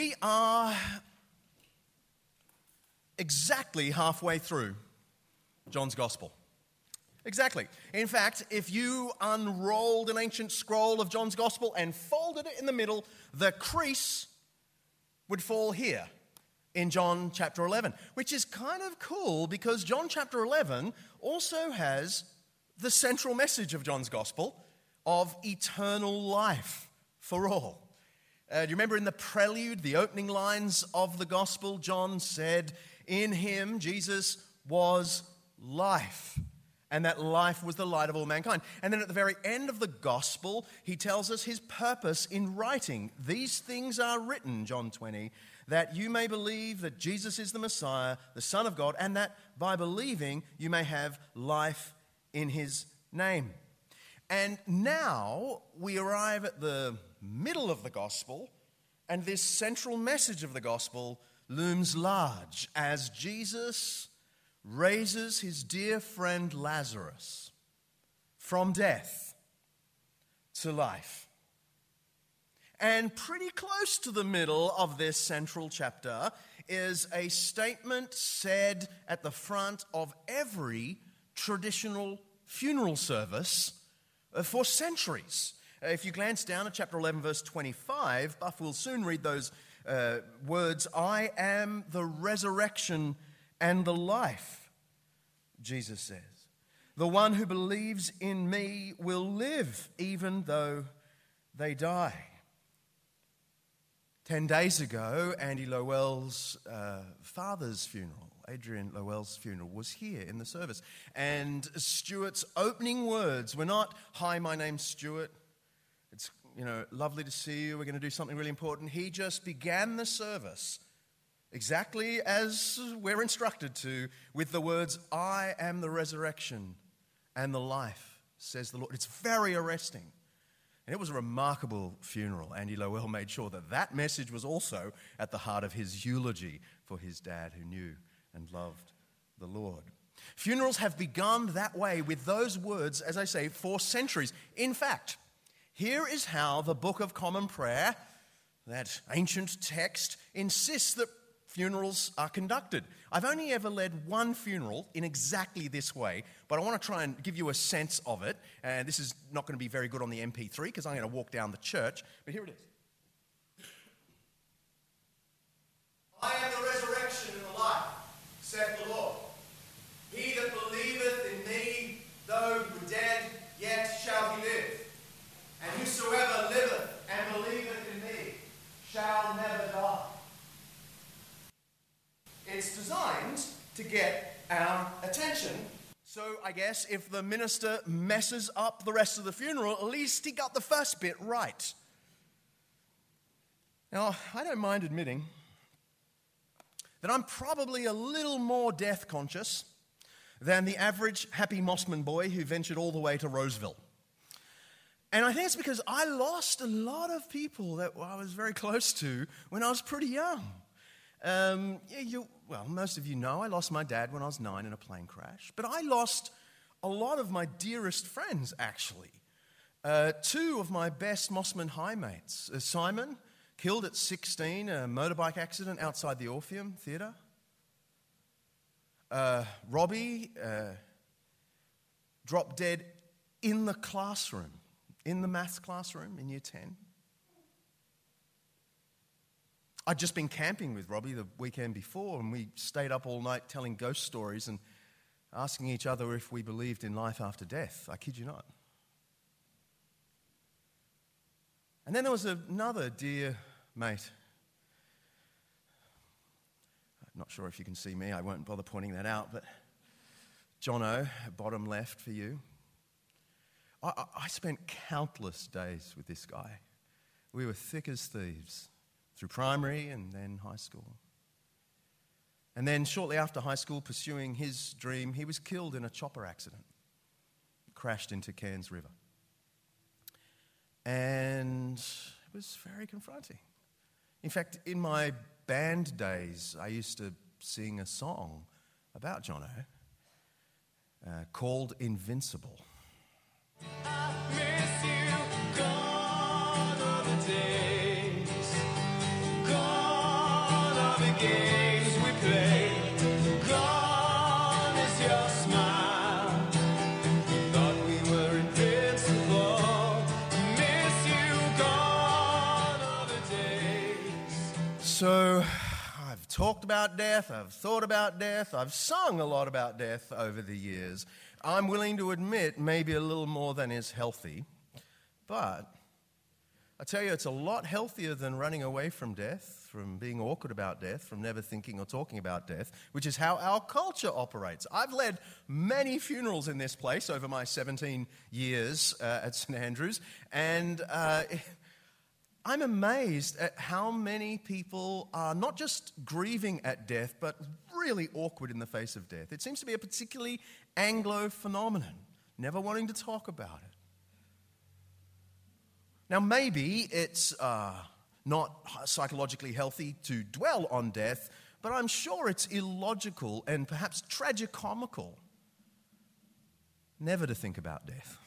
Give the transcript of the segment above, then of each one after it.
We are exactly halfway through John's Gospel. Exactly. In fact, if you unrolled an ancient scroll of John's Gospel and folded it in the middle, the crease would fall here in John chapter 11, which is kind of cool because John chapter 11 also has the central message of John's Gospel of eternal life for all. Uh, do you remember in the prelude, the opening lines of the Gospel, John said, In him, Jesus was life and that life was the light of all mankind. And then at the very end of the gospel, he tells us his purpose in writing. These things are written, John 20, that you may believe that Jesus is the Messiah, the Son of God, and that by believing you may have life in his name. And now we arrive at the middle of the gospel, and this central message of the gospel looms large as Jesus raises his dear friend Lazarus from death to life. And pretty close to the middle of this central chapter is a statement said at the front of every traditional funeral service for centuries. Uh, if you glance down at chapter 11, verse 25, Buff will soon read those uh, words I am the resurrection and the life, Jesus says. The one who believes in me will live even though they die. Ten days ago, Andy Lowell's uh, father's funeral, Adrian Lowell's funeral, was here in the service. And Stuart's opening words were not, Hi, my name's Stuart. You know, lovely to see you. We're going to do something really important. He just began the service exactly as we're instructed to, with the words, I am the resurrection and the life, says the Lord. It's very arresting. And it was a remarkable funeral. Andy Lowell made sure that that message was also at the heart of his eulogy for his dad who knew and loved the Lord. Funerals have begun that way with those words, as I say, for centuries. In fact, here is how the Book of Common Prayer, that ancient text, insists that funerals are conducted. I've only ever led one funeral in exactly this way, but I want to try and give you a sense of it. And this is not going to be very good on the MP3 because I'm going to walk down the church, but here it is. I am the resurrection and the life, the Lord. He that believeth in me, though he were dead, yet shall he live. And whosoever liveth and believeth in me shall never die. It's designed to get our attention. So I guess if the minister messes up the rest of the funeral, at least he got the first bit right. Now, I don't mind admitting that I'm probably a little more death conscious than the average happy Mosman boy who ventured all the way to Roseville. And I think it's because I lost a lot of people that I was very close to when I was pretty young. Um, you, well, most of you know I lost my dad when I was nine in a plane crash, but I lost a lot of my dearest friends, actually. Uh, two of my best Mosman High mates, uh, Simon, killed at 16 in a motorbike accident outside the Orpheum Theatre. Uh, Robbie uh, dropped dead in the classroom, in the maths classroom in year 10. I'd just been camping with Robbie the weekend before, and we stayed up all night telling ghost stories and asking each other if we believed in life after death. I kid you not. And then there was another dear mate. I'm not sure if you can see me, I won't bother pointing that out, but Jono, bottom left for you. I, I spent countless days with this guy. We were thick as thieves through primary and then high school. And then, shortly after high school, pursuing his dream, he was killed in a chopper accident, crashed into Cairns River. And it was very confronting. In fact, in my band days, I used to sing a song about Jono uh, called Invincible. Talked about death, I've thought about death, I've sung a lot about death over the years. I'm willing to admit maybe a little more than is healthy, but I tell you, it's a lot healthier than running away from death, from being awkward about death, from never thinking or talking about death, which is how our culture operates. I've led many funerals in this place over my 17 years uh, at St. Andrews, and uh, I'm amazed at how many people are not just grieving at death, but really awkward in the face of death. It seems to be a particularly Anglo phenomenon, never wanting to talk about it. Now, maybe it's uh, not psychologically healthy to dwell on death, but I'm sure it's illogical and perhaps tragicomical never to think about death,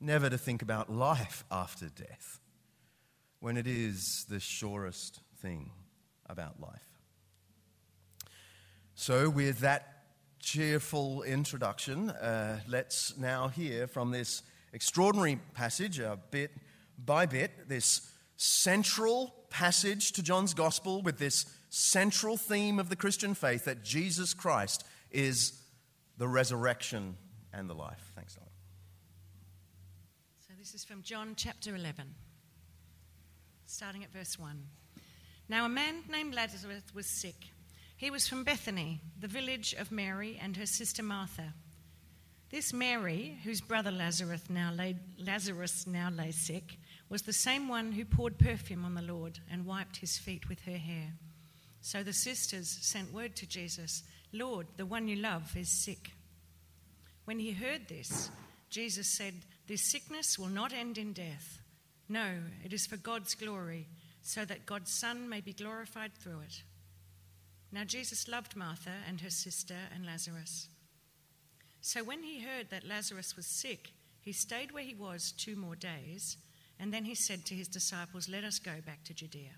never to think about life after death, when it is the surest thing about life. So, with that cheerful introduction, uh, let's now hear from this extraordinary passage, uh, bit by bit, this central passage to John's gospel with this central theme of the Christian faith that Jesus Christ is the resurrection and the life. Thanks, Don. So this is from John chapter 11, starting at verse 1. Now a man named Lazarus was sick. He was from Bethany, the village of Mary and her sister Martha. This Mary, whose brother Lazarus now lay, Lazarus now lay sick, was the same one who poured perfume on the Lord and wiped his feet with her hair. So the sisters sent word to Jesus, Lord, the one you love is sick. When he heard this, Jesus said, This sickness will not end in death. No, it is for God's glory, so that God's Son may be glorified through it. Now Jesus loved Martha and her sister and Lazarus. So when he heard that Lazarus was sick, he stayed where he was two more days, and then he said to his disciples, Let us go back to Judea.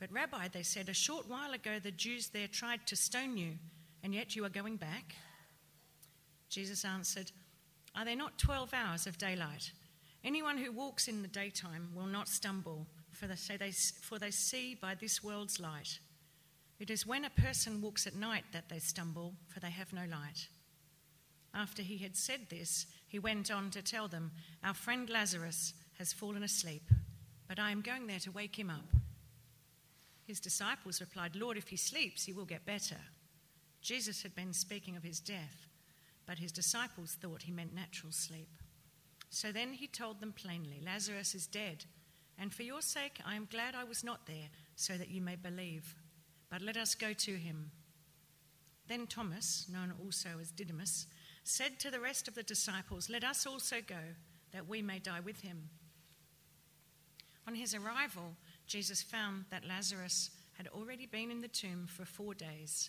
But, Rabbi, they said, a short while ago the Jews there tried to stone you, and yet you are going back? Jesus answered, Are there not twelve hours of daylight? Anyone who walks in the daytime will not stumble, for they, say they, for they see by this world's light. It is when a person walks at night that they stumble, for they have no light. After he had said this, he went on to tell them, Our friend Lazarus has fallen asleep, but I am going there to wake him up. His disciples replied, Lord, if he sleeps, he will get better. Jesus had been speaking of his death, but his disciples thought he meant natural sleep. So then he told them plainly, Lazarus is dead, and for your sake I am glad I was not there, so that you may believe. But let us go to him. Then Thomas, known also as Didymus, said to the rest of the disciples, Let us also go, that we may die with him. On his arrival, Jesus found that Lazarus had already been in the tomb for four days.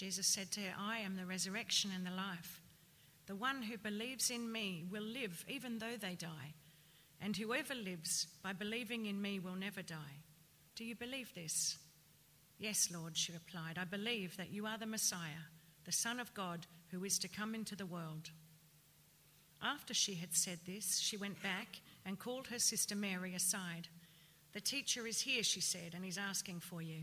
Jesus said to her, I am the resurrection and the life. The one who believes in me will live even though they die, and whoever lives by believing in me will never die. Do you believe this? Yes, Lord, she replied. I believe that you are the Messiah, the Son of God who is to come into the world. After she had said this, she went back and called her sister Mary aside. The teacher is here, she said, and he's asking for you.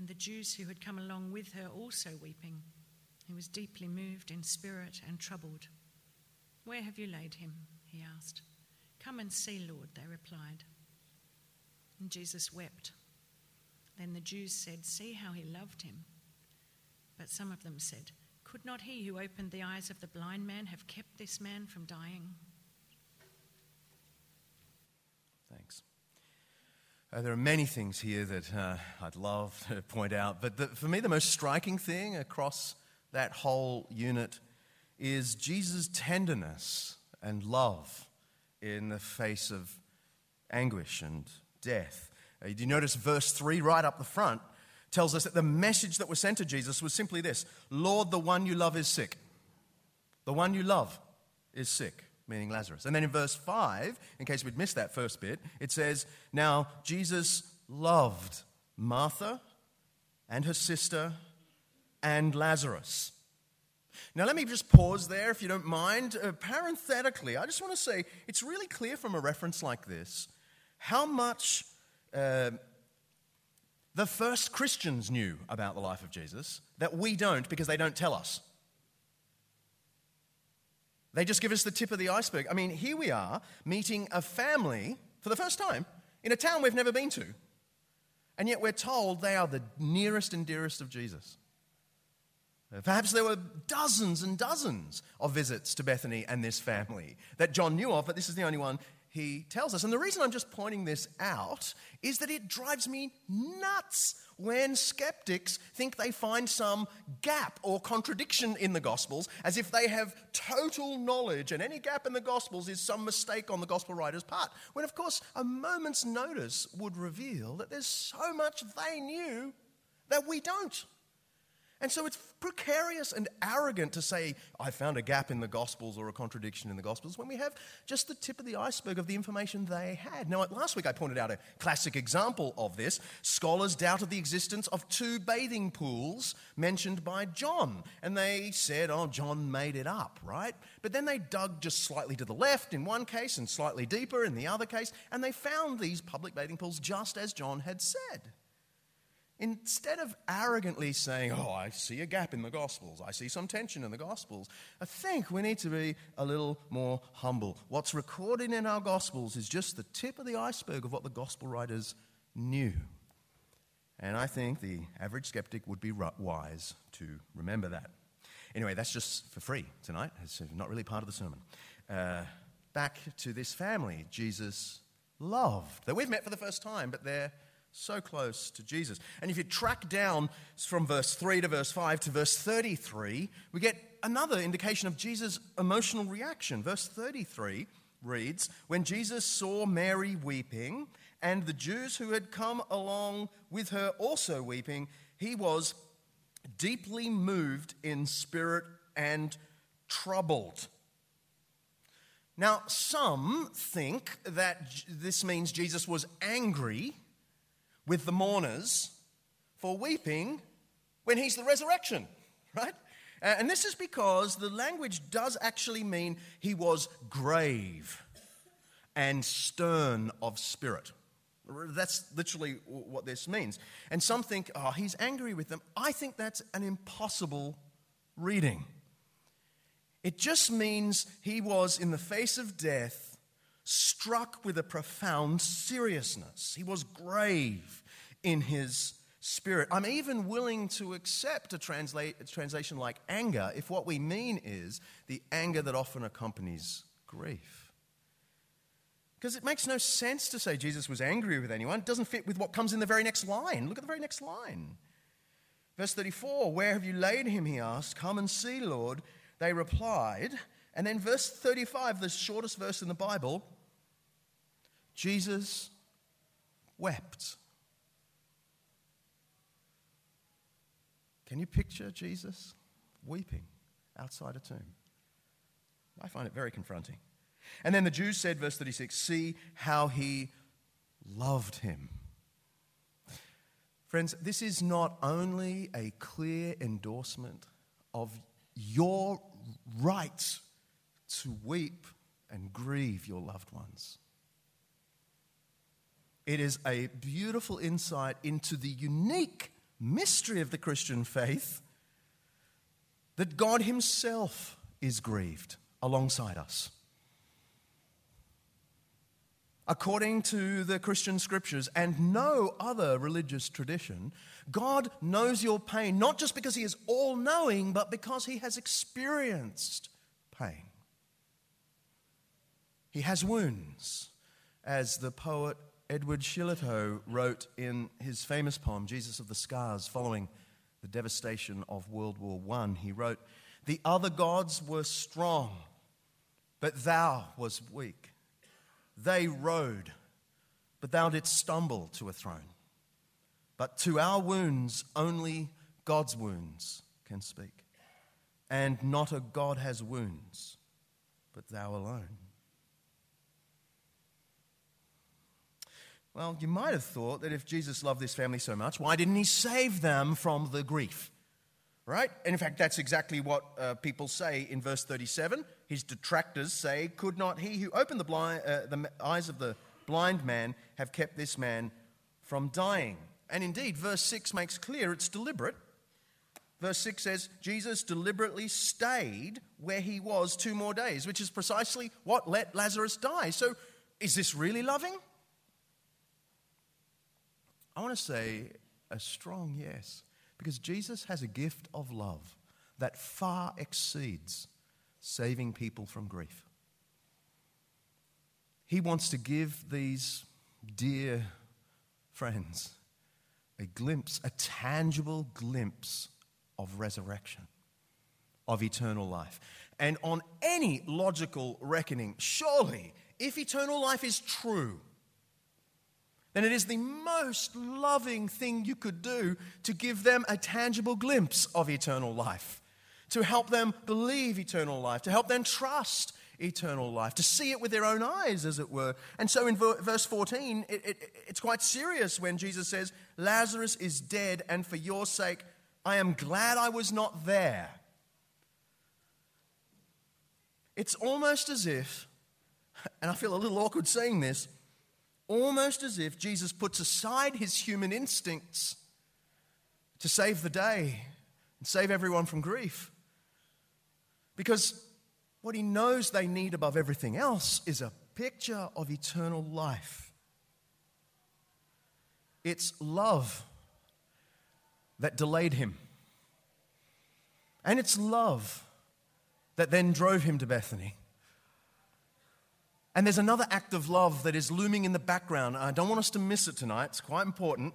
and the Jews who had come along with her also weeping, he was deeply moved in spirit and troubled. Where have you laid him? he asked. Come and see, Lord, they replied. And Jesus wept. Then the Jews said, See how he loved him. But some of them said, Could not he who opened the eyes of the blind man have kept this man from dying? Thanks. Uh, there are many things here that uh, I'd love to point out, but the, for me, the most striking thing across that whole unit is Jesus' tenderness and love in the face of anguish and death. Uh, do you notice verse 3 right up the front tells us that the message that was sent to Jesus was simply this Lord, the one you love is sick. The one you love is sick, meaning Lazarus. And then in verse 5, in case we'd missed that first bit, it says, Now Jesus loved Martha and her sister and Lazarus. Now, let me just pause there, if you don't mind. Uh, parenthetically, I just want to say it's really clear from a reference like this how much uh, the first Christians knew about the life of Jesus that we don't because they don't tell us. They just give us the tip of the iceberg. I mean, here we are meeting a family for the first time in a town we've never been to. And yet we're told they are the nearest and dearest of Jesus. Perhaps there were dozens and dozens of visits to Bethany and this family that John knew of, but this is the only one he tells us. And the reason I'm just pointing this out is that it drives me nuts when skeptics think they find some gap or contradiction in the Gospels as if they have total knowledge and any gap in the Gospels is some mistake on the Gospel writer's part. When, of course, a moment's notice would reveal that there's so much they knew that we don't. And so it's precarious and arrogant to say, I found a gap in the Gospels or a contradiction in the Gospels when we have just the tip of the iceberg of the information they had. Now, last week I pointed out a classic example of this. Scholars doubted the existence of two bathing pools mentioned by John. And they said, oh, John made it up, right? But then they dug just slightly to the left in one case and slightly deeper in the other case, and they found these public bathing pools just as John had said. Instead of arrogantly saying, Oh, I see a gap in the Gospels, I see some tension in the Gospels, I think we need to be a little more humble. What's recorded in our Gospels is just the tip of the iceberg of what the Gospel writers knew. And I think the average skeptic would be wise to remember that. Anyway, that's just for free tonight. It's not really part of the sermon. Uh, back to this family Jesus loved, that we've met for the first time, but they're so close to Jesus. And if you track down from verse 3 to verse 5 to verse 33, we get another indication of Jesus' emotional reaction. Verse 33 reads When Jesus saw Mary weeping, and the Jews who had come along with her also weeping, he was deeply moved in spirit and troubled. Now, some think that this means Jesus was angry with the mourners for weeping when he's the resurrection, right? And this is because the language does actually mean he was grave and stern of spirit. That's literally what this means. And some think, oh, he's angry with them. I think that's an impossible reading. It just means he was, in the face of death, struck with a profound seriousness. He was grave in his spirit. I'm even willing to accept a, translate, a translation like anger if what we mean is the anger that often accompanies grief. Because it makes no sense to say Jesus was angry with anyone. It doesn't fit with what comes in the very next line. Look at the very next line. Verse 34 Where have you laid him? He asked. Come and see, Lord. They replied. And then verse 35, the shortest verse in the Bible Jesus wept. Can you picture Jesus weeping outside a tomb? I find it very confronting. And then the Jews said, verse 36, see how he loved him. Friends, this is not only a clear endorsement of your right to weep and grieve your loved ones. It is a beautiful insight into the unique mystery of the Christian faith that God Himself is grieved alongside us. according to the Christian scriptures and no other religious tradition, God knows your pain not just because He is all knowing, but because He has experienced pain. He has wounds, as the poet Edward Shillito wrote in his famous poem, Jesus of the Scars, following the devastation of World War I. He wrote, The other gods were strong, but thou was weak. They rode, but thou didst stumble to a throne. But to our wounds, only God's wounds can speak. And not a God has wounds, but thou alone. Well, you might have thought that if Jesus loved this family so much, why didn't he save them from the grief? Right? And in fact, that's exactly what uh, people say in verse 37. His detractors say, Could not he who opened the, blind, uh, the eyes of the blind man have kept this man from dying? And indeed, verse 6 makes clear it's deliberate. Verse 6 says, Jesus deliberately stayed where he was two more days, which is precisely what let Lazarus die. So, is this really loving? I want to say a strong yes, because Jesus has a gift of love that far exceeds saving people from grief. He wants to give these dear friends a glimpse, a tangible glimpse of resurrection, of eternal life. And on any logical reckoning, surely, if eternal life is true, then it is the most loving thing you could do to give them a tangible glimpse of eternal life, to help them believe eternal life, to help them trust eternal life, to see it with their own eyes, as it were. And so in verse 14, it, it, it's quite serious when Jesus says, Lazarus is dead, and for your sake, I am glad I was not there. It's almost as if, and I feel a little awkward saying this, almost as if Jesus puts aside his human instincts to save the day and save everyone from grief. Because what he knows they need above everything else is a picture of eternal life. It's love that delayed him. And it's love that then drove him to Bethany. And there's another act of love that is looming in the background. I don't want us to miss it tonight, it's quite important.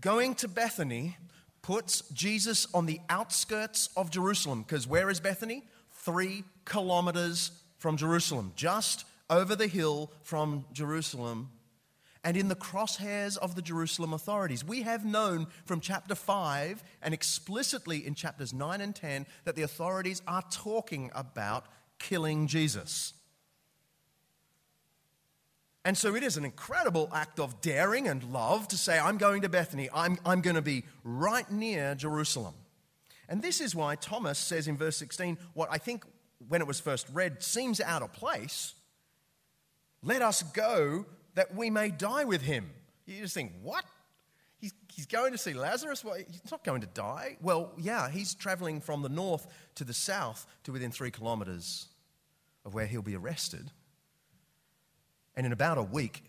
Going to Bethany puts Jesus on the outskirts of Jerusalem, because where is Bethany? Three kilometers from Jerusalem, just over the hill from Jerusalem, and in the crosshairs of the Jerusalem authorities. We have known from chapter 5 and explicitly in chapters 9 and 10 that the authorities are talking about killing Jesus. And so it is an incredible act of daring and love to say, I'm going to Bethany. I'm, I'm going to be right near Jerusalem. And this is why Thomas says in verse 16, what I think when it was first read seems out of place. Let us go that we may die with him. You just think, what? He's, he's going to see Lazarus? Well, he's not going to die. Well, yeah, he's traveling from the north to the south to within three kilometers of where he'll be arrested. And in about a week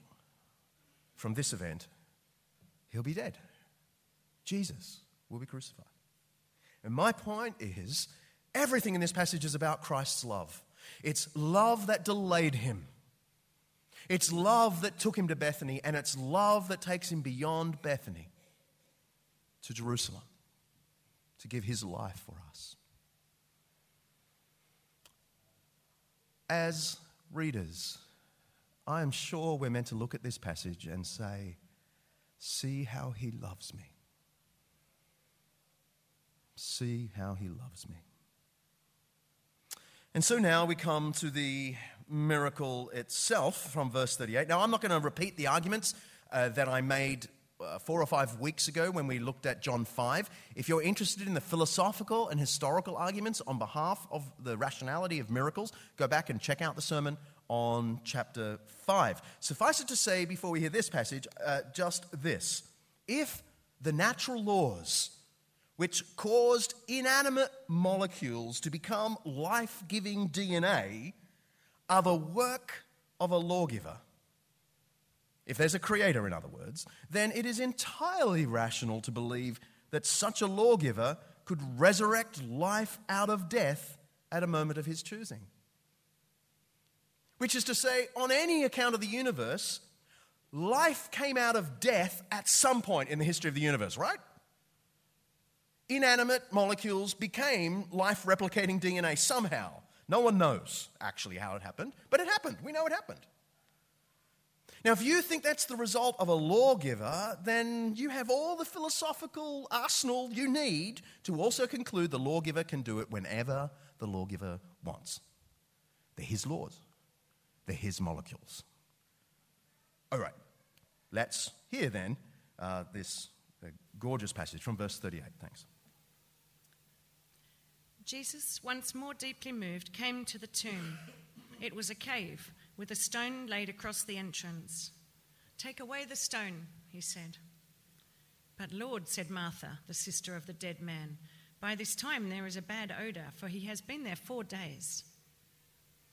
from this event, he'll be dead. Jesus will be crucified. And my point is everything in this passage is about Christ's love. It's love that delayed him. It's love that took him to Bethany, and it's love that takes him beyond Bethany to Jerusalem to give his life for us. As readers, I am sure we're meant to look at this passage and say, See how he loves me. See how he loves me. And so now we come to the miracle itself from verse 38. Now, I'm not going to repeat the arguments uh, that I made uh, four or five weeks ago when we looked at John 5. If you're interested in the philosophical and historical arguments on behalf of the rationality of miracles, go back and check out the sermon on chapter 5. Suffice it to say, before we hear this passage, uh, just this. If the natural laws which caused inanimate molecules to become life giving DNA are the work of a lawgiver, if there's a creator, in other words, then it is entirely rational to believe that such a lawgiver could resurrect life out of death at a moment of his choosing. Which is to say, on any account of the universe, life came out of death at some point in the history of the universe, right? Inanimate molecules became life replicating DNA somehow. No one knows actually how it happened, but it happened. We know it happened. Now, if you think that's the result of a lawgiver, then you have all the philosophical arsenal you need to also conclude the lawgiver can do it whenever the lawgiver wants. They're his laws, they're his molecules. All right, let's hear then uh, this uh, gorgeous passage from verse 38. Thanks. Jesus, once more deeply moved, came to the tomb. It was a cave with a stone laid across the entrance. Take away the stone, he said. But Lord, said Martha, the sister of the dead man, by this time there is a bad odor, for he has been there four days.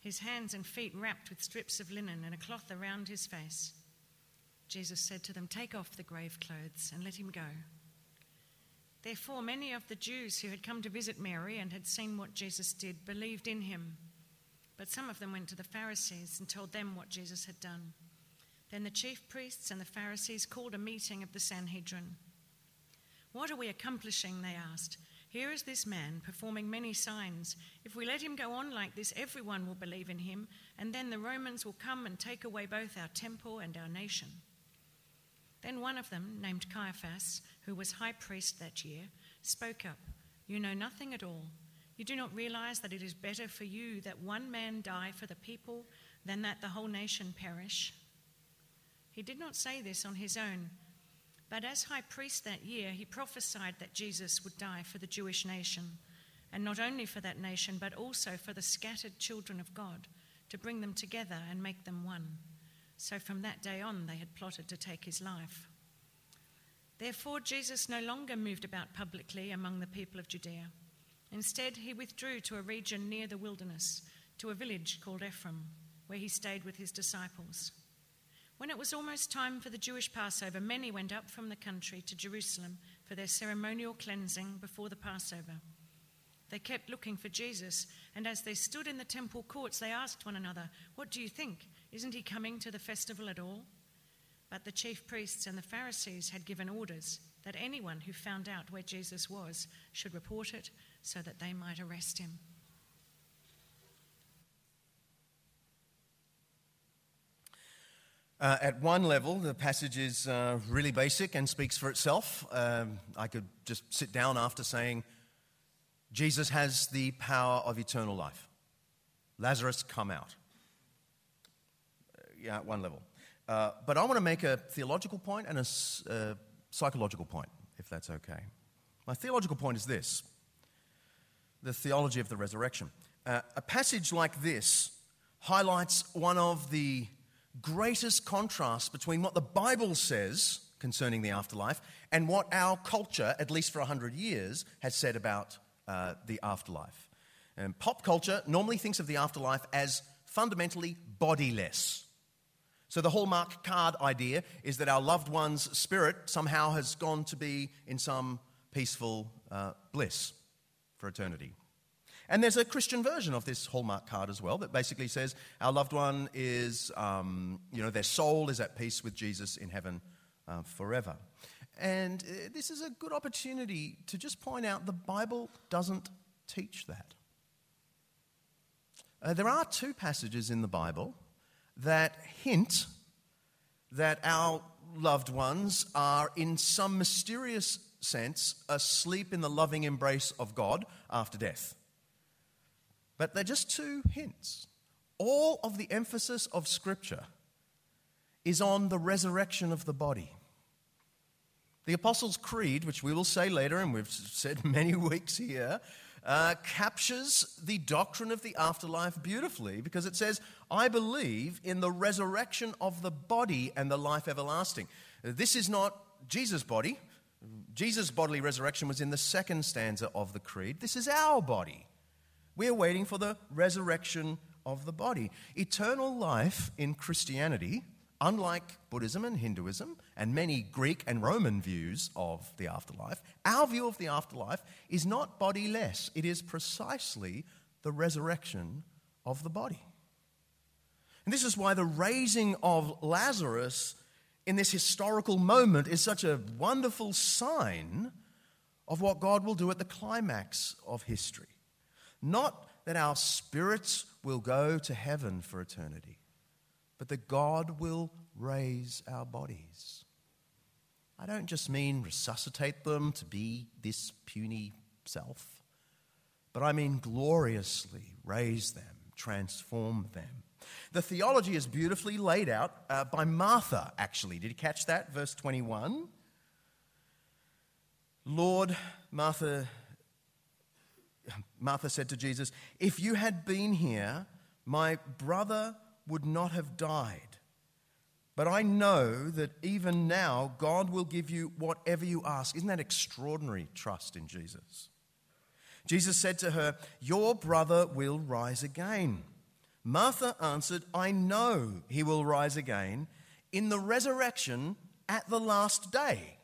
his hands and feet wrapped with strips of linen and a cloth around his face. Jesus said to them, Take off the grave clothes and let him go. Therefore, many of the Jews who had come to visit Mary and had seen what Jesus did believed in him. But some of them went to the Pharisees and told them what Jesus had done. Then the chief priests and the Pharisees called a meeting of the Sanhedrin. What are we accomplishing? They asked. Here is this man performing many signs. If we let him go on like this, everyone will believe in him, and then the Romans will come and take away both our temple and our nation. Then one of them, named Caiaphas, who was high priest that year, spoke up You know nothing at all you do not realize that it is better for you that one man die for the people than that the whole nation perish? He did not say this on his own, but as high priest that year, he prophesied that Jesus would die for the Jewish nation, and not only for that nation, but also for the scattered children of God, to bring them together and make them one. So from that day on, they had plotted to take his life. Therefore, Jesus no longer moved about publicly among the people of Judea Instead, he withdrew to a region near the wilderness, to a village called Ephraim, where he stayed with his disciples. When it was almost time for the Jewish Passover, many went up from the country to Jerusalem for their ceremonial cleansing before the Passover. They kept looking for Jesus, and as they stood in the temple courts, they asked one another, What do you think? Isn't he coming to the festival at all? But the chief priests and the Pharisees had given orders that anyone who found out where Jesus was should report it so that they might arrest him. Uh, at one level, the passage is uh, really basic and speaks for itself. Um, I could just sit down after saying, Jesus has the power of eternal life. Lazarus, come out. Uh, yeah, at one level. Uh, but I want to make a theological point and a uh, psychological point, if that's okay. My theological point is this the theology of the resurrection. Uh, a passage like this highlights one of the greatest contrast between what the Bible says concerning the afterlife and what our culture, at least for 100 years, has said about uh, the afterlife. And pop culture normally thinks of the afterlife as fundamentally bodiless. So, the Hallmark card idea is that our loved one's spirit somehow has gone to be in some peaceful uh, bliss for eternity. And there's a Christian version of this Hallmark card as well that basically says our loved one is, um, you know, their soul is at peace with Jesus in heaven uh, forever. And uh, this is a good opportunity to just point out the Bible doesn't teach that. Uh, there are two passages in the Bible that hint that our loved ones are, in some mysterious sense, asleep in the loving embrace of God after death. But they're just two hints. All of the emphasis of Scripture is on the resurrection of the body. The Apostles' Creed, which we will say later, and we've said many weeks here, uh, captures the doctrine of the afterlife beautifully because it says, I believe in the resurrection of the body and the life everlasting. This is not Jesus' body. Jesus' bodily resurrection was in the second stanza of the Creed. This is our body. We are waiting for the resurrection of the body. Eternal life in Christianity, unlike Buddhism and Hinduism and many Greek and Roman views of the afterlife, our view of the afterlife is not bodiless. It is precisely the resurrection of the body. And this is why the raising of Lazarus in this historical moment is such a wonderful sign of what God will do at the climax of history. Not that our spirits will go to heaven for eternity, but that God will raise our bodies. I don't just mean resuscitate them to be this puny self, but I mean gloriously raise them, transform them. The theology is beautifully laid out uh, by Martha, actually. Did you catch that? Verse 21. Lord, Martha Martha said to Jesus, If you had been here, my brother would not have died. But I know that even now God will give you whatever you ask. Isn't that extraordinary trust in Jesus? Jesus said to her, Your brother will rise again. Martha answered, I know he will rise again in the resurrection at the last day.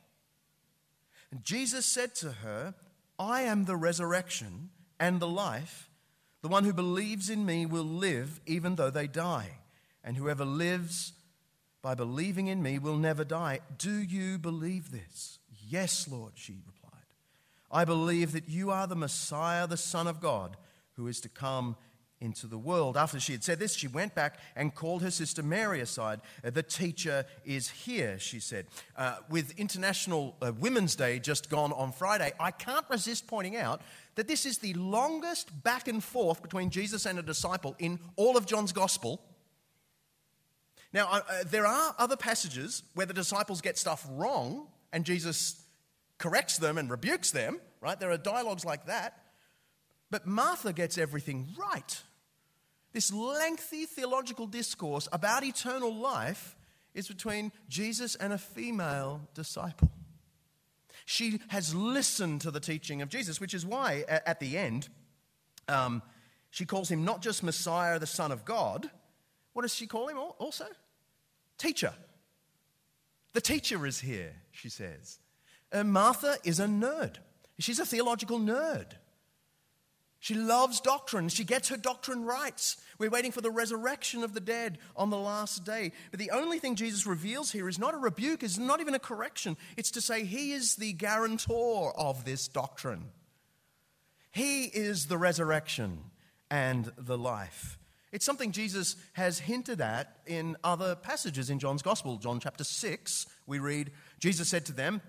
And Jesus said to her, I am the resurrection and the life. The one who believes in me will live even though they die. And whoever lives by believing in me will never die. Do you believe this? Yes, Lord, she replied. I believe that you are the Messiah, the Son of God, who is to come into the world. After she had said this, she went back and called her sister Mary aside. Uh, the teacher is here, she said. Uh, with International uh, Women's Day just gone on Friday, I can't resist pointing out that this is the longest back and forth between Jesus and a disciple in all of John's gospel. Now, uh, there are other passages where the disciples get stuff wrong and Jesus corrects them and rebukes them, right? There are dialogues like that. But Martha gets everything right. This lengthy theological discourse about eternal life is between Jesus and a female disciple. She has listened to the teaching of Jesus, which is why at the end, um, she calls him not just Messiah, the Son of God. What does she call him also? Teacher. The teacher is here, she says. And Martha is a nerd. She's a theological nerd. She loves doctrine. She gets her doctrine right. We're waiting for the resurrection of the dead on the last day. But the only thing Jesus reveals here is not a rebuke, is not even a correction. It's to say he is the guarantor of this doctrine. He is the resurrection and the life. It's something Jesus has hinted at in other passages in John's Gospel. John chapter 6, we read, Jesus said to them,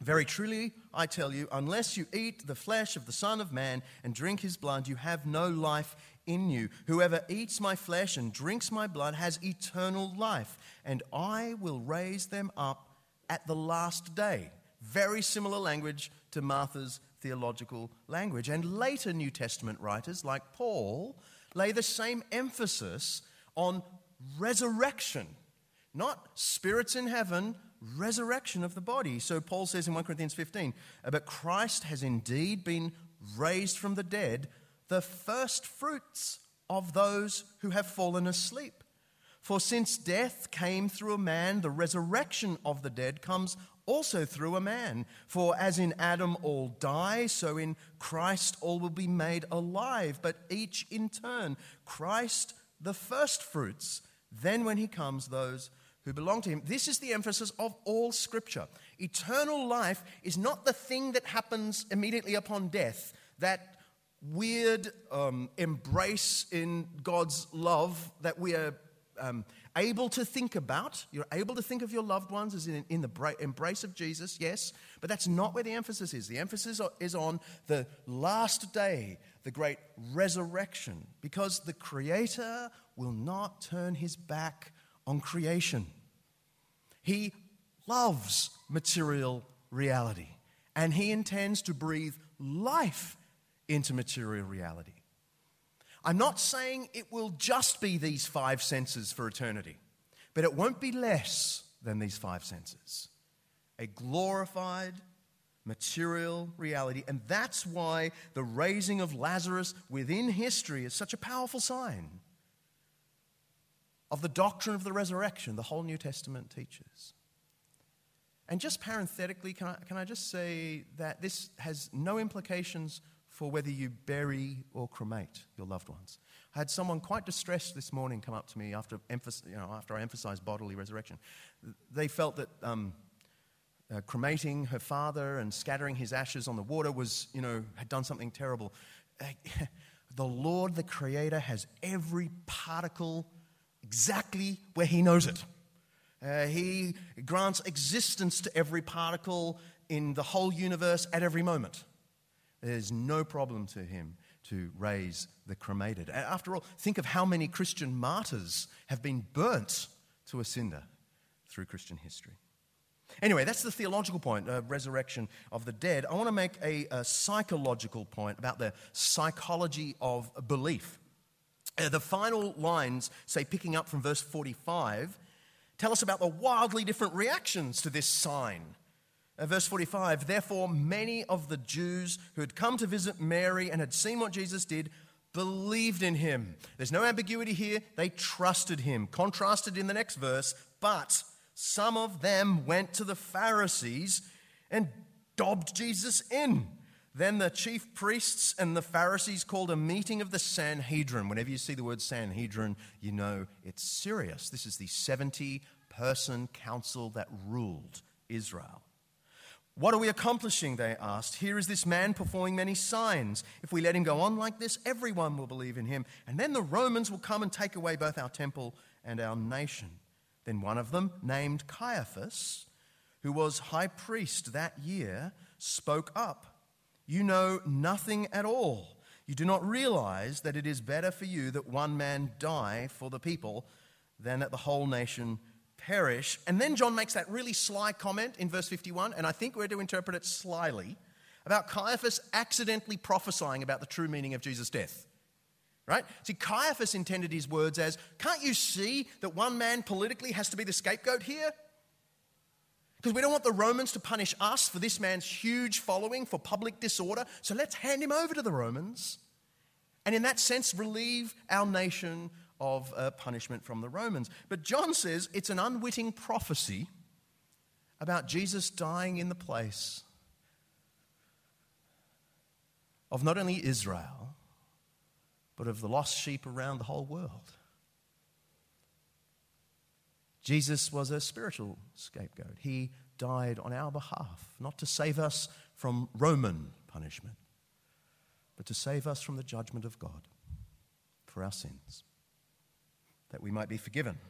very truly, I tell you, unless you eat the flesh of the Son of Man and drink his blood, you have no life in you. Whoever eats my flesh and drinks my blood has eternal life, and I will raise them up at the last day. Very similar language to Martha's theological language. And later New Testament writers, like Paul, lay the same emphasis on resurrection, not spirits in heaven resurrection of the body. So Paul says in 1 Corinthians 15, uh, but Christ has indeed been raised from the dead, the first fruits of those who have fallen asleep. For since death came through a man, the resurrection of the dead comes also through a man. For as in Adam all die, so in Christ all will be made alive, but each in turn. Christ the first fruits, then when he comes, those who belong to him. This is the emphasis of all scripture. Eternal life is not the thing that happens immediately upon death, that weird um, embrace in God's love that we are um, able to think about. You're able to think of your loved ones as in, in the bra- embrace of Jesus, yes, but that's not where the emphasis is. The emphasis is on the last day, the great resurrection, because the Creator will not turn his back on creation. He loves material reality. And he intends to breathe life into material reality. I'm not saying it will just be these five senses for eternity, but it won't be less than these five senses. A glorified, material reality. And that's why the raising of Lazarus within history is such a powerful sign of the doctrine of the resurrection the whole New Testament teaches. And just parenthetically, can I, can I just say that this has no implications for whether you bury or cremate your loved ones. I had someone quite distressed this morning come up to me after, you know, after I emphasized bodily resurrection. They felt that um, uh, cremating her father and scattering his ashes on the water was, you know, had done something terrible. The Lord, the Creator, has every particle exactly where He knows it. Uh, he grants existence to every particle in the whole universe at every moment. There's no problem to him to raise the cremated. After all, think of how many Christian martyrs have been burnt to a cinder through Christian history. Anyway, that's the theological point, uh, resurrection of the dead. I want to make a, a psychological point about the psychology of belief. Uh, the final lines, say, picking up from verse 45, tell us about the wildly different reactions to this sign. Uh, verse 45 Therefore, many of the Jews who had come to visit Mary and had seen what Jesus did believed in him. There's no ambiguity here. They trusted him. Contrasted in the next verse, but some of them went to the Pharisees and dobbed Jesus in. Then the chief priests and the Pharisees called a meeting of the Sanhedrin. Whenever you see the word Sanhedrin, you know it's serious. This is the 70 person council that ruled Israel. What are we accomplishing? They asked. Here is this man performing many signs. If we let him go on like this, everyone will believe in him. And then the Romans will come and take away both our temple and our nation. Then one of them, named Caiaphas, who was high priest that year, spoke up. You know nothing at all. You do not realize that it is better for you that one man die for the people than that the whole nation perish. And then John makes that really sly comment in verse 51, and I think we're to interpret it slyly, about Caiaphas accidentally prophesying about the true meaning of Jesus' death. Right? See, Caiaphas intended his words as Can't you see that one man politically has to be the scapegoat here? Because we don't want the Romans to punish us for this man's huge following for public disorder. So let's hand him over to the Romans. And in that sense, relieve our nation of uh, punishment from the Romans. But John says it's an unwitting prophecy about Jesus dying in the place of not only Israel, but of the lost sheep around the whole world. Jesus was a spiritual scapegoat. He died on our behalf, not to save us from Roman punishment, but to save us from the judgment of God for our sins, that we might be forgiven.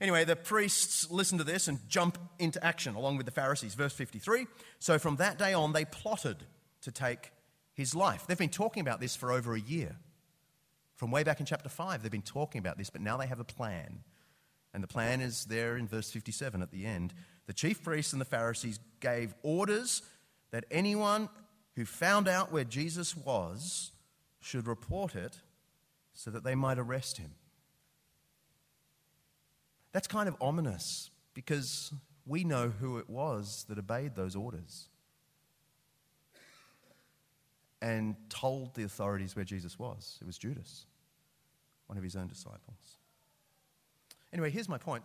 Anyway, the priests listen to this and jump into action along with the Pharisees. Verse 53 So from that day on, they plotted to take his life. They've been talking about this for over a year. From way back in chapter 5, they've been talking about this, but now they have a plan. And the plan is there in verse 57 at the end. The chief priests and the Pharisees gave orders that anyone who found out where Jesus was should report it so that they might arrest him. That's kind of ominous because we know who it was that obeyed those orders and told the authorities where Jesus was. It was Judas, one of his own disciples. Anyway, here's my point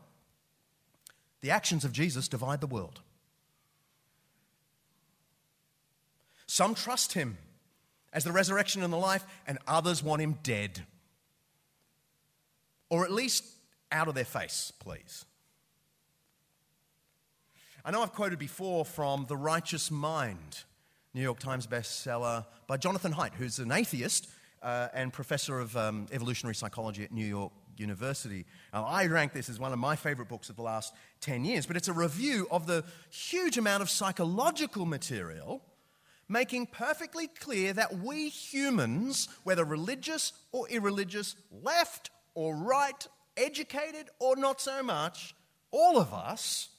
the actions of Jesus divide the world. Some trust him as the resurrection and the life, and others want him dead. Or at least out of their face, please. I know I've quoted before from The Righteous Mind, New York Times bestseller by Jonathan Haidt, who's an atheist uh, and professor of um, evolutionary psychology at New York University. Now, I rank this as one of my favorite books of the last 10 years, but it's a review of the huge amount of psychological material making perfectly clear that we humans, whether religious or irreligious, left or right, educated or not so much, all of us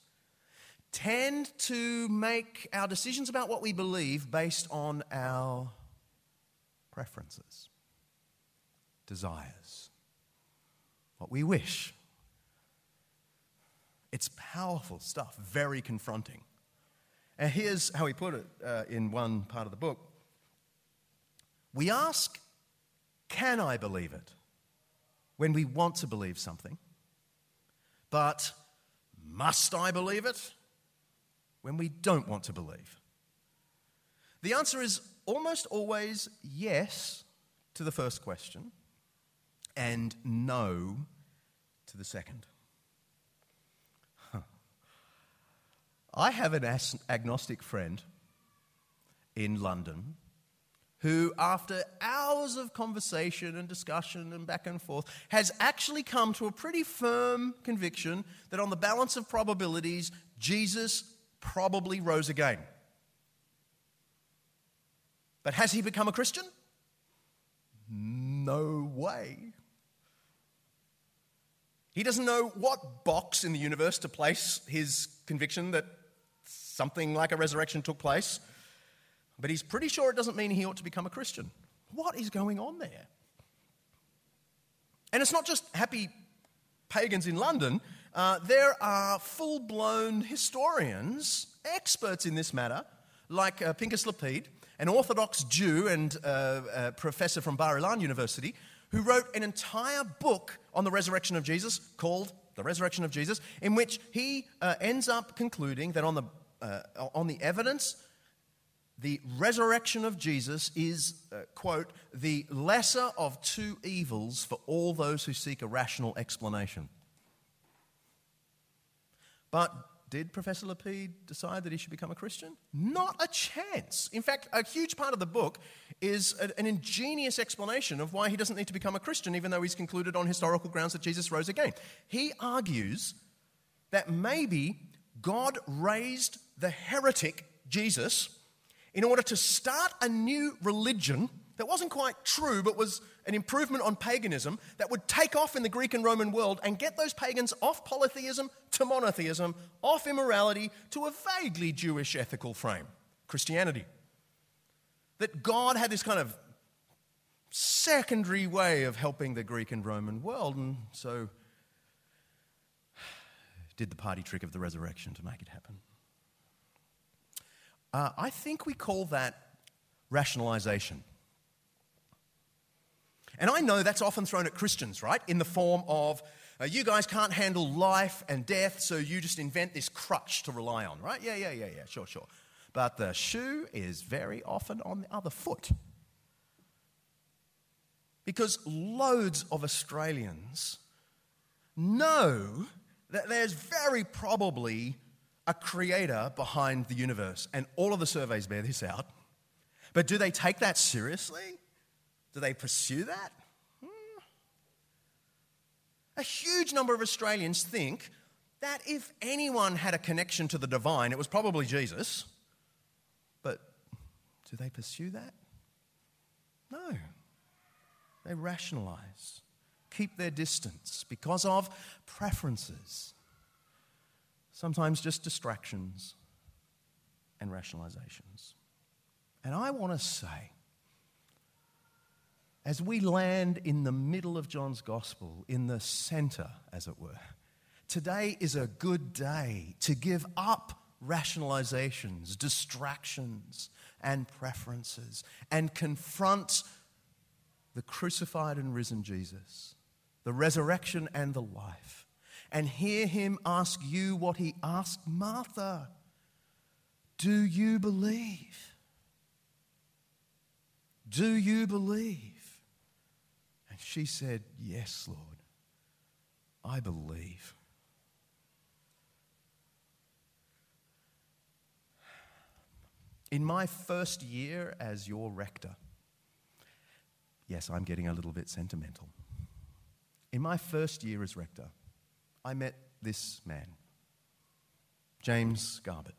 tend to make our decisions about what we believe based on our preferences, desires, what we wish. It's powerful stuff, very confronting. And here's how he put it uh, in one part of the book We ask, Can I believe it? when we want to believe something. But must I believe it? when we don't want to believe? The answer is almost always yes to the first question and no to the second. Huh. I have an agnostic friend in London who, after hours of conversation and discussion and back and forth, has actually come to a pretty firm conviction that on the balance of probabilities, Jesus probably rose again. But has he become a Christian? No way. He doesn't know what box in the universe to place his conviction that something like a resurrection took place, but he's pretty sure it doesn't mean he ought to become a Christian. What is going on there? And it's not just happy pagans in London. Uh, there are full blown historians, experts in this matter, like uh, Pinchas Lapid, an Orthodox Jew and uh, professor from Bar Ilan University, who wrote an entire book on the resurrection of Jesus called The Resurrection of Jesus, in which he uh, ends up concluding that on the, uh, on the evidence, the resurrection of Jesus is, uh, quote, the lesser of two evils for all those who seek a rational explanation. But did Professor Lapid decide that he should become a Christian? Not a chance. In fact, a huge part of the book is an ingenious explanation of why he doesn't need to become a Christian, even though he's concluded on historical grounds that Jesus rose again. He argues that maybe God raised the heretic Jesus in order to start a new religion that wasn't quite true, but was an improvement on paganism that would take off in the Greek and Roman world and get those pagans off polytheism to monotheism, off immorality to a vaguely Jewish ethical frame Christianity. That God had this kind of secondary way of helping the Greek and Roman world, and so did the party trick of the resurrection to make it happen. Uh, I think we call that rationalization. And I know that's often thrown at Christians, right? In the form of, uh, you guys can't handle life and death, so you just invent this crutch to rely on, right? Yeah, yeah, yeah, yeah, sure, sure. But the shoe is very often on the other foot. Because loads of Australians know that there's very probably a creator behind the universe, and all of the surveys bear this out. But do they take that seriously? Do they pursue that? Hmm. A huge number of Australians think that if anyone had a connection to the divine, it was probably Jesus. But do they pursue that? No. They rationalize, keep their distance because of preferences, sometimes just distractions and rationalizations. And I want to say, as we land in the middle of John's gospel, in the center, as it were, today is a good day to give up rationalizations, distractions, and preferences and confront the crucified and risen Jesus, the resurrection and the life, and hear him ask you what he asked Martha Do you believe? Do you believe? She said, Yes, Lord, I believe. In my first year as your rector, yes, I'm getting a little bit sentimental. In my first year as rector, I met this man, James Garbutt,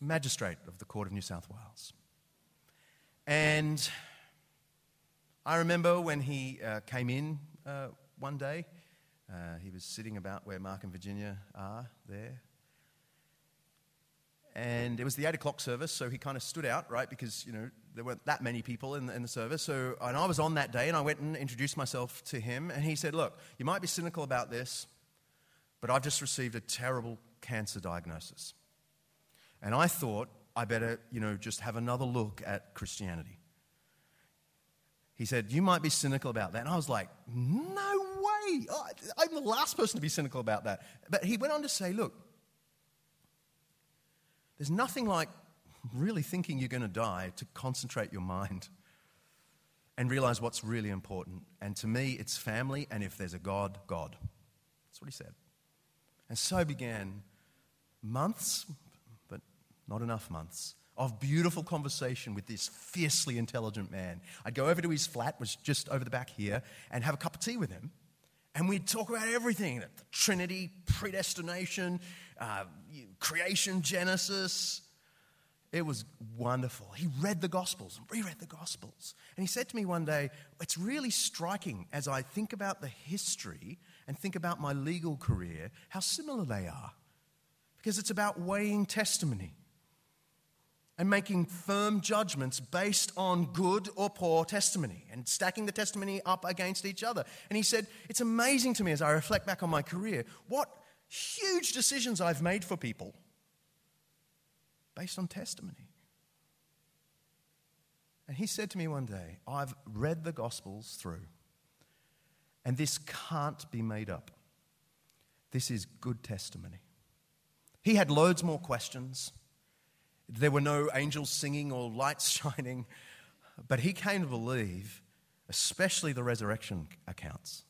magistrate of the Court of New South Wales. And I remember when he uh, came in uh, one day, uh, he was sitting about where Mark and Virginia are there. And it was the eight o'clock service, so he kind of stood out, right? Because, you know, there weren't that many people in the, in the service. So, and I was on that day, and I went and introduced myself to him. And he said, Look, you might be cynical about this, but I've just received a terrible cancer diagnosis. And I thought I better, you know, just have another look at Christianity. He said, You might be cynical about that. And I was like, No way. I'm the last person to be cynical about that. But he went on to say, Look, there's nothing like really thinking you're going to die to concentrate your mind and realize what's really important. And to me, it's family, and if there's a God, God. That's what he said. And so began months, but not enough months, of beautiful conversation with this fiercely intelligent man. I'd go over to his flat, which was just over the back here, and have a cup of tea with him. And we'd talk about everything the Trinity, predestination, uh, creation, Genesis. It was wonderful. He read the Gospels and reread the Gospels. And he said to me one day, It's really striking as I think about the history and think about my legal career, how similar they are. Because it's about weighing testimony and making firm judgments based on good or poor testimony and stacking the testimony up against each other. And he said, It's amazing to me as I reflect back on my career what huge decisions I've made for people based on testimony. And he said to me one day, I've read the Gospels through, and this can't be made up. This is good testimony. He had loads more questions. There were no angels singing or lights shining, but he came to believe, especially the resurrection accounts,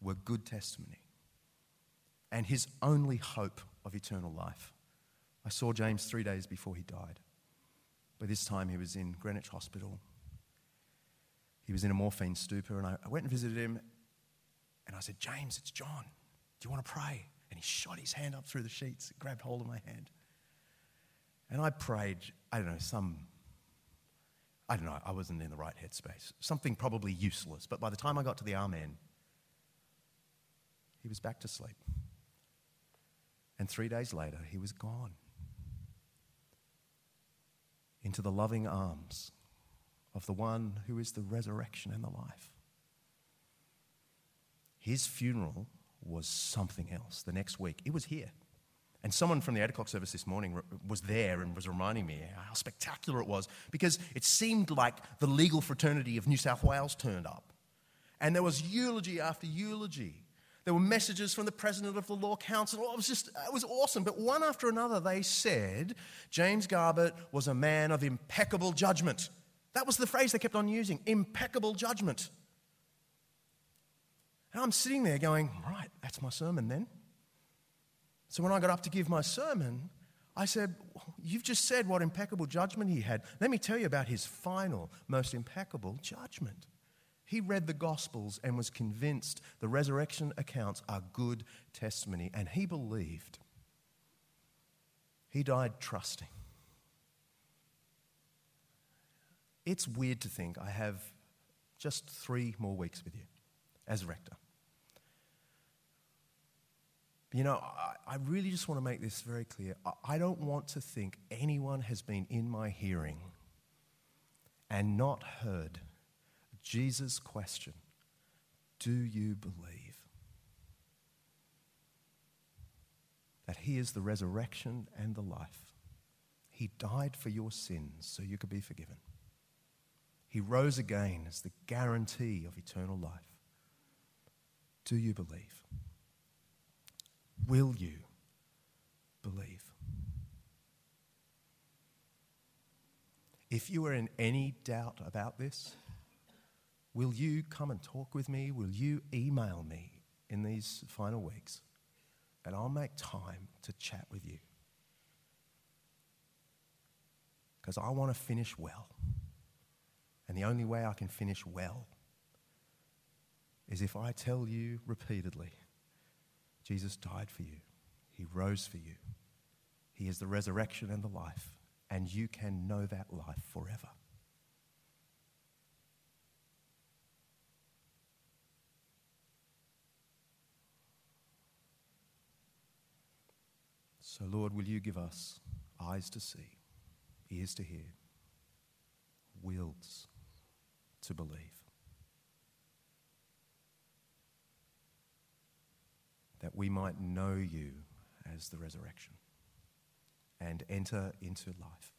were good testimony and his only hope of eternal life. I saw James three days before he died. By this time, he was in Greenwich Hospital. He was in a morphine stupor, and I, I went and visited him. And I said, James, it's John. Do you want to pray? And he shot his hand up through the sheets, grabbed hold of my hand. And I prayed, I don't know, some, I don't know, I wasn't in the right headspace. Something probably useless. But by the time I got to the Amen, he was back to sleep. And three days later, he was gone into the loving arms of the one who is the resurrection and the life. His funeral was something else the next week. It was here. And someone from the 8 o'clock service this morning was there and was reminding me how spectacular it was because it seemed like the legal fraternity of New South Wales turned up. And there was eulogy after eulogy. There were messages from the president of the Law Council. It was just, it was awesome. But one after another, they said James Garbutt was a man of impeccable judgment. That was the phrase they kept on using impeccable judgment. And I'm sitting there going, right, that's my sermon then. So when I got up to give my sermon, I said, You've just said what impeccable judgment he had. Let me tell you about his final, most impeccable judgment. He read the Gospels and was convinced the resurrection accounts are good testimony, and he believed. He died trusting. It's weird to think I have just three more weeks with you as rector. You know, I, I really just want to make this very clear. I, I don't want to think anyone has been in my hearing and not heard Jesus' question Do you believe that He is the resurrection and the life? He died for your sins so you could be forgiven. He rose again as the guarantee of eternal life. Do you believe? Will you believe? If you are in any doubt about this, Will you come and talk with me? Will you email me in these final weeks? And I'll make time to chat with you. Because I want to finish well. And the only way I can finish well is if I tell you repeatedly Jesus died for you, He rose for you, He is the resurrection and the life, and you can know that life forever. So, Lord, will you give us eyes to see, ears to hear, wills to believe? That we might know you as the resurrection and enter into life.